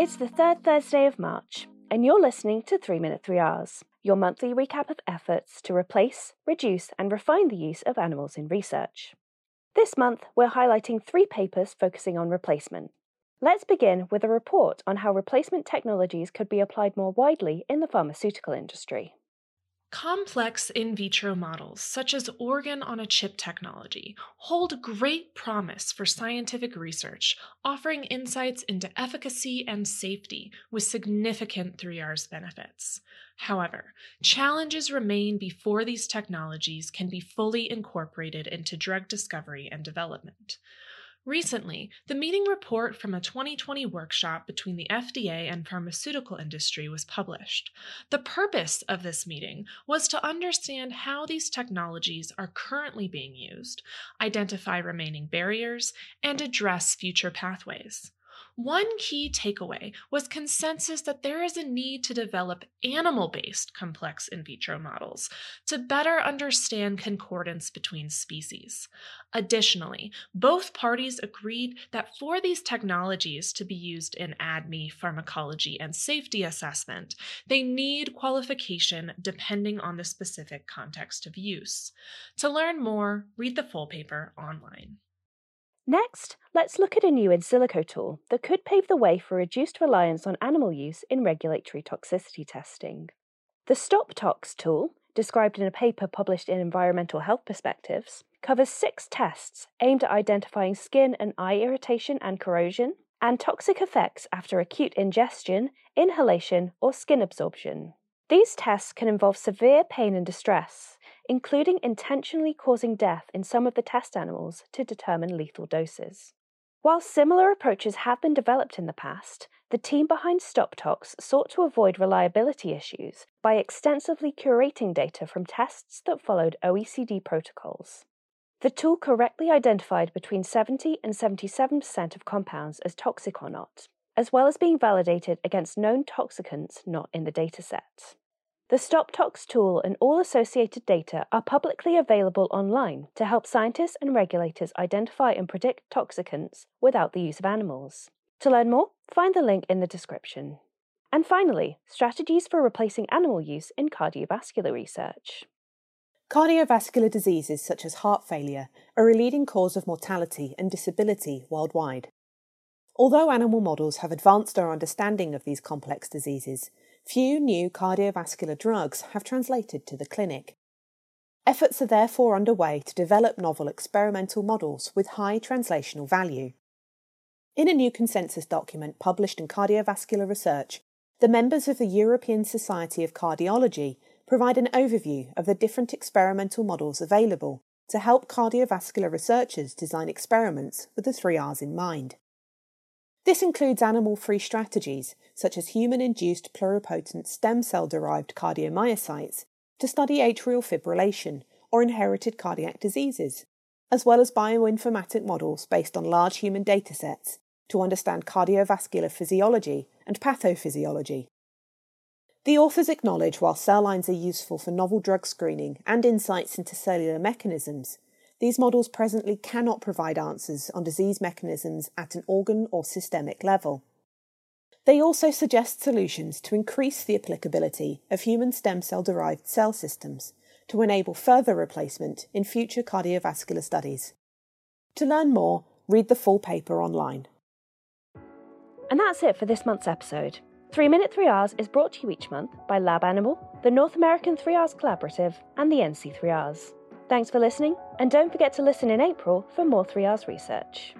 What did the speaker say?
It's the third Thursday of March, and you're listening to 3 Minute 3Rs, your monthly recap of efforts to replace, reduce, and refine the use of animals in research. This month, we're highlighting three papers focusing on replacement. Let's begin with a report on how replacement technologies could be applied more widely in the pharmaceutical industry. Complex in vitro models, such as organ on a chip technology, hold great promise for scientific research, offering insights into efficacy and safety with significant 3Rs benefits. However, challenges remain before these technologies can be fully incorporated into drug discovery and development. Recently, the meeting report from a 2020 workshop between the FDA and pharmaceutical industry was published. The purpose of this meeting was to understand how these technologies are currently being used, identify remaining barriers, and address future pathways. One key takeaway was consensus that there is a need to develop animal based complex in vitro models to better understand concordance between species. Additionally, both parties agreed that for these technologies to be used in ADME, pharmacology, and safety assessment, they need qualification depending on the specific context of use. To learn more, read the full paper online. Next, let's look at a new in silico tool that could pave the way for reduced reliance on animal use in regulatory toxicity testing. The StopTox tool, described in a paper published in Environmental Health Perspectives, covers six tests aimed at identifying skin and eye irritation and corrosion, and toxic effects after acute ingestion, inhalation, or skin absorption. These tests can involve severe pain and distress, including intentionally causing death in some of the test animals to determine lethal doses. While similar approaches have been developed in the past, the team behind StopTox sought to avoid reliability issues by extensively curating data from tests that followed OECD protocols. The tool correctly identified between 70 and 77% of compounds as toxic or not, as well as being validated against known toxicants not in the dataset. The StopTox tool and all associated data are publicly available online to help scientists and regulators identify and predict toxicants without the use of animals. To learn more, find the link in the description. And finally, strategies for replacing animal use in cardiovascular research. Cardiovascular diseases such as heart failure are a leading cause of mortality and disability worldwide. Although animal models have advanced our understanding of these complex diseases, few new cardiovascular drugs have translated to the clinic. Efforts are therefore underway to develop novel experimental models with high translational value. In a new consensus document published in Cardiovascular Research, the members of the European Society of Cardiology provide an overview of the different experimental models available to help cardiovascular researchers design experiments with the three R's in mind. This includes animal free strategies, such as human induced pluripotent stem cell derived cardiomyocytes, to study atrial fibrillation or inherited cardiac diseases, as well as bioinformatic models based on large human datasets to understand cardiovascular physiology and pathophysiology. The authors acknowledge while cell lines are useful for novel drug screening and insights into cellular mechanisms, these models presently cannot provide answers on disease mechanisms at an organ or systemic level. They also suggest solutions to increase the applicability of human stem cell derived cell systems to enable further replacement in future cardiovascular studies. To learn more, read the full paper online. And that's it for this month's episode. 3 Minute 3Rs is brought to you each month by Lab Animal, the North American 3Rs Collaborative, and the NC3Rs. Thanks for listening, and don't forget to listen in April for more 3Rs research.